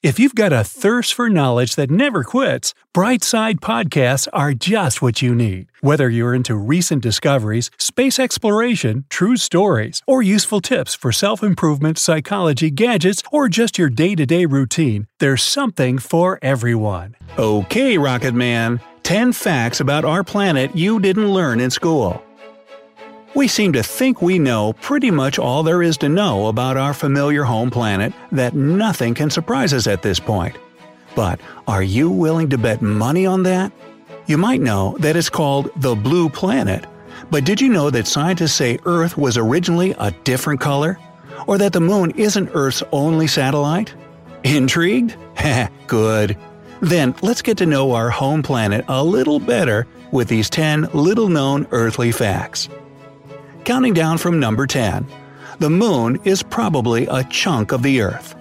If you've got a thirst for knowledge that never quits, Brightside Podcasts are just what you need. Whether you're into recent discoveries, space exploration, true stories, or useful tips for self improvement, psychology, gadgets, or just your day to day routine, there's something for everyone. Okay, Rocket Man, 10 facts about our planet you didn't learn in school. We seem to think we know pretty much all there is to know about our familiar home planet, that nothing can surprise us at this point. But are you willing to bet money on that? You might know that it's called the Blue Planet, but did you know that scientists say Earth was originally a different color? Or that the Moon isn't Earth's only satellite? Intrigued? Heh, good. Then let's get to know our home planet a little better with these 10 little known earthly facts. Counting down from number 10. The Moon is probably a chunk of the Earth.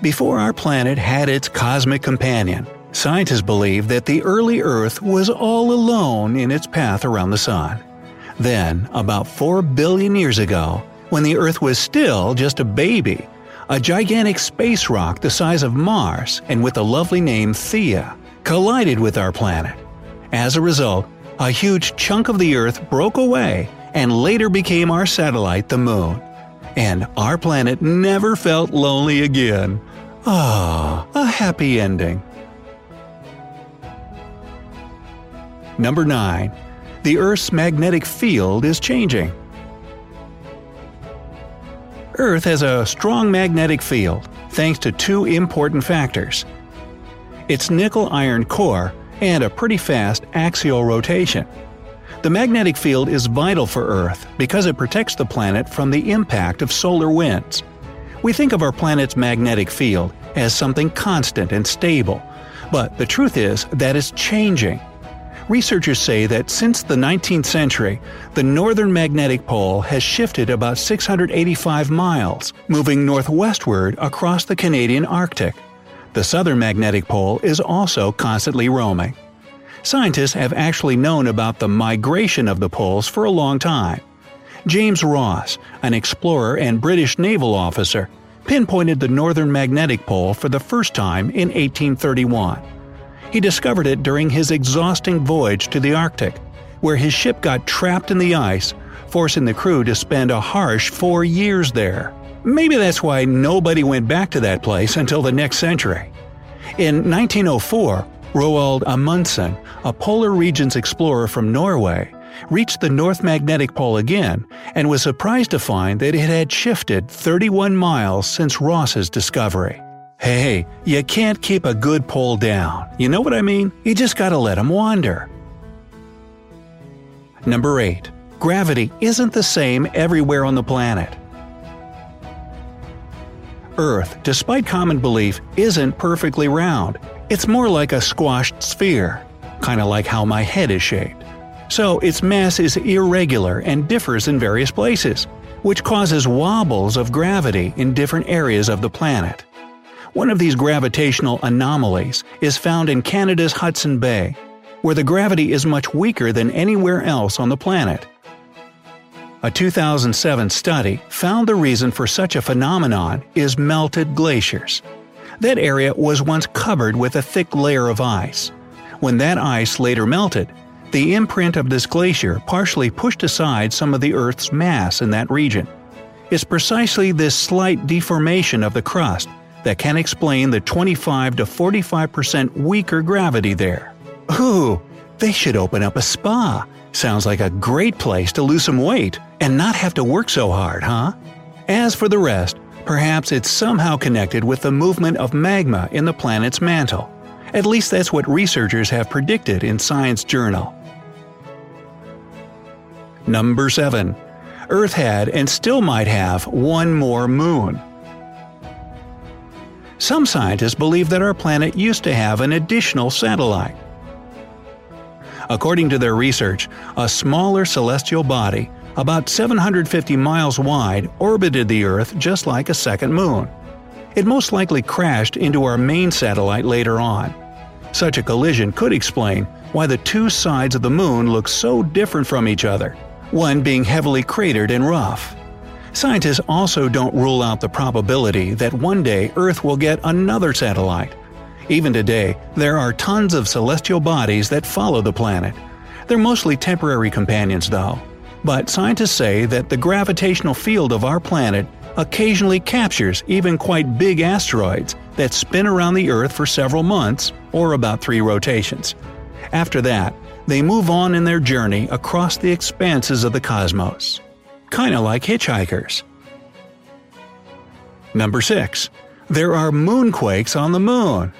Before our planet had its cosmic companion, scientists believed that the early Earth was all alone in its path around the Sun. Then, about 4 billion years ago, when the Earth was still just a baby, a gigantic space rock the size of Mars and with the lovely name Theia collided with our planet. As a result, a huge chunk of the Earth broke away and later became our satellite, the Moon. And our planet never felt lonely again. Ah, a happy ending. Number 9. The Earth's magnetic field is changing. Earth has a strong magnetic field thanks to two important factors its nickel iron core and a pretty fast axial rotation. The magnetic field is vital for Earth because it protects the planet from the impact of solar winds. We think of our planet's magnetic field as something constant and stable, but the truth is that it's changing. Researchers say that since the 19th century, the northern magnetic pole has shifted about 685 miles, moving northwestward across the Canadian Arctic. The southern magnetic pole is also constantly roaming. Scientists have actually known about the migration of the poles for a long time. James Ross, an explorer and British naval officer, pinpointed the northern magnetic pole for the first time in 1831. He discovered it during his exhausting voyage to the Arctic, where his ship got trapped in the ice, forcing the crew to spend a harsh four years there. Maybe that's why nobody went back to that place until the next century. In 1904, Roald Amundsen, a polar regions explorer from Norway, reached the North Magnetic Pole again and was surprised to find that it had shifted 31 miles since Ross's discovery. Hey, you can't keep a good pole down. You know what I mean? You just gotta let them wander. Number 8. Gravity isn't the same everywhere on the planet. Earth, despite common belief, isn't perfectly round. It's more like a squashed sphere, kinda like how my head is shaped. So its mass is irregular and differs in various places, which causes wobbles of gravity in different areas of the planet. One of these gravitational anomalies is found in Canada's Hudson Bay, where the gravity is much weaker than anywhere else on the planet. A 2007 study found the reason for such a phenomenon is melted glaciers. That area was once covered with a thick layer of ice. When that ice later melted, the imprint of this glacier partially pushed aside some of the Earth's mass in that region. It's precisely this slight deformation of the crust that can explain the 25 to 45% weaker gravity there. Ooh, they should open up a spa. Sounds like a great place to lose some weight and not have to work so hard, huh? As for the rest, perhaps it's somehow connected with the movement of magma in the planet's mantle. At least that's what researchers have predicted in Science Journal. Number 7. Earth had and still might have one more moon. Some scientists believe that our planet used to have an additional satellite. According to their research, a smaller celestial body, about 750 miles wide, orbited the Earth just like a second moon. It most likely crashed into our main satellite later on. Such a collision could explain why the two sides of the moon look so different from each other, one being heavily cratered and rough. Scientists also don't rule out the probability that one day Earth will get another satellite. Even today, there are tons of celestial bodies that follow the planet. They're mostly temporary companions, though. But scientists say that the gravitational field of our planet occasionally captures even quite big asteroids that spin around the Earth for several months, or about three rotations. After that, they move on in their journey across the expanses of the cosmos kinda like hitchhikers. Number 6. There are moonquakes on the moon.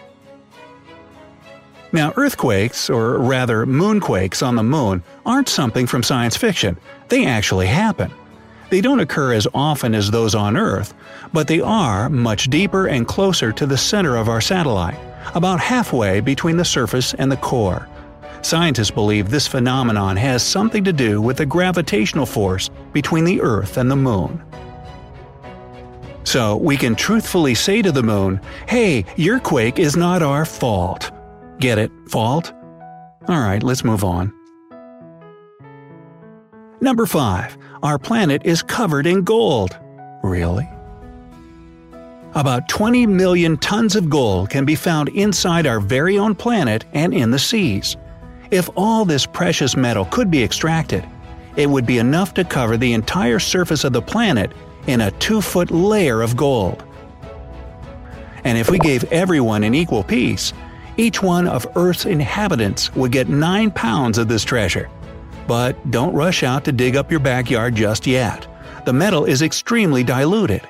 Now, earthquakes, or rather moonquakes on the moon, aren't something from science fiction. They actually happen. They don't occur as often as those on Earth, but they are much deeper and closer to the center of our satellite, about halfway between the surface and the core. Scientists believe this phenomenon has something to do with the gravitational force between the Earth and the Moon. So we can truthfully say to the Moon, hey, your quake is not our fault. Get it? Fault? Alright, let's move on. Number 5. Our planet is covered in gold. Really? About 20 million tons of gold can be found inside our very own planet and in the seas. If all this precious metal could be extracted, it would be enough to cover the entire surface of the planet in a two foot layer of gold. And if we gave everyone an equal piece, each one of Earth's inhabitants would get 9 pounds of this treasure. But don't rush out to dig up your backyard just yet. The metal is extremely diluted.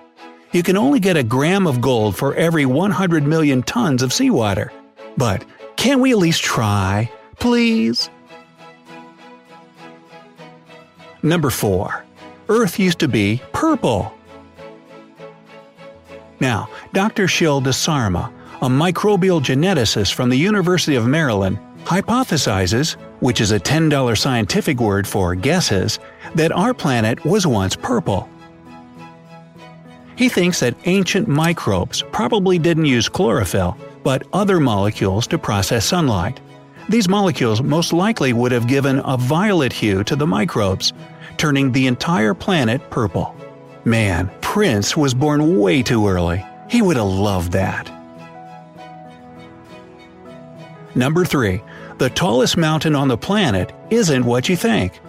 You can only get a gram of gold for every 100 million tons of seawater. But can't we at least try? Please? Number 4. Earth used to be purple. Now, Dr. Shil DasSarma, a microbial geneticist from the University of Maryland, hypothesizes, which is a $10 scientific word for guesses, that our planet was once purple. He thinks that ancient microbes probably didn't use chlorophyll, but other molecules to process sunlight. These molecules most likely would have given a violet hue to the microbes, turning the entire planet purple. Man, Prince was born way too early. He would have loved that. Number 3. The tallest mountain on the planet isn't what you think.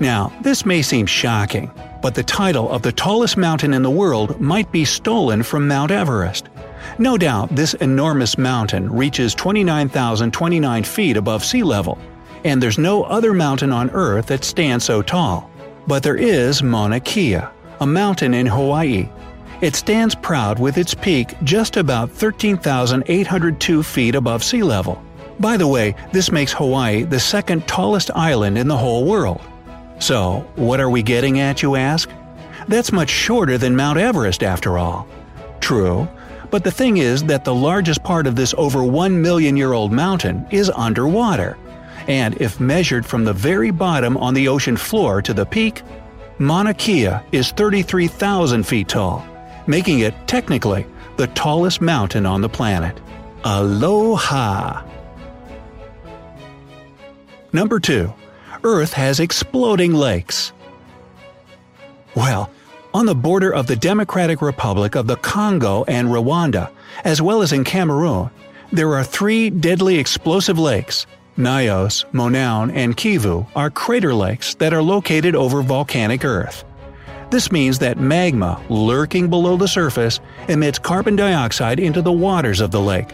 Now, this may seem shocking, but the title of the tallest mountain in the world might be stolen from Mount Everest. No doubt this enormous mountain reaches 29,029 feet above sea level, and there's no other mountain on Earth that stands so tall. But there is Mauna Kea, a mountain in Hawaii. It stands proud with its peak just about 13,802 feet above sea level. By the way, this makes Hawaii the second tallest island in the whole world. So, what are we getting at, you ask? That's much shorter than Mount Everest, after all. True, but the thing is that the largest part of this over 1 million year old mountain is underwater. And if measured from the very bottom on the ocean floor to the peak, Mauna Kea is 33,000 feet tall, making it technically the tallest mountain on the planet. Aloha! Number 2. Earth has exploding lakes. Well, on the border of the Democratic Republic of the Congo and Rwanda, as well as in Cameroon, there are three deadly explosive lakes. Nyos, Monoun, and Kivu are crater lakes that are located over volcanic Earth. This means that magma, lurking below the surface, emits carbon dioxide into the waters of the lake.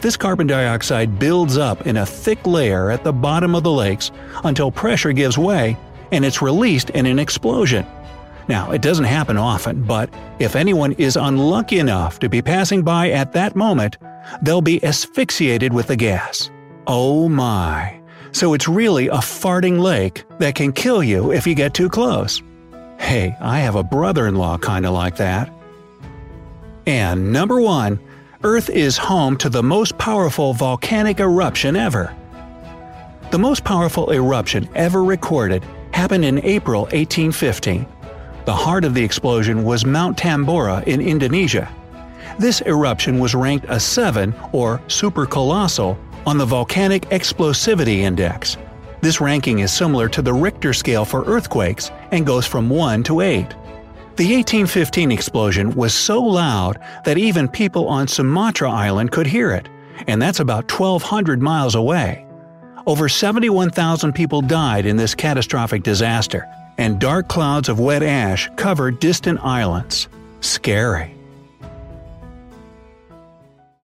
This carbon dioxide builds up in a thick layer at the bottom of the lakes until pressure gives way and it's released in an explosion. Now, it doesn't happen often, but if anyone is unlucky enough to be passing by at that moment, they'll be asphyxiated with the gas. Oh my. So it's really a farting lake that can kill you if you get too close. Hey, I have a brother in law kinda like that. And number 1, Earth is home to the most powerful volcanic eruption ever. The most powerful eruption ever recorded happened in April 1815. The heart of the explosion was Mount Tambora in Indonesia. This eruption was ranked a 7 or supercolossal on the Volcanic Explosivity Index. This ranking is similar to the Richter scale for earthquakes and goes from 1 to 8. The 1815 explosion was so loud that even people on Sumatra Island could hear it, and that's about 1,200 miles away. Over 71,000 people died in this catastrophic disaster, and dark clouds of wet ash covered distant islands. Scary.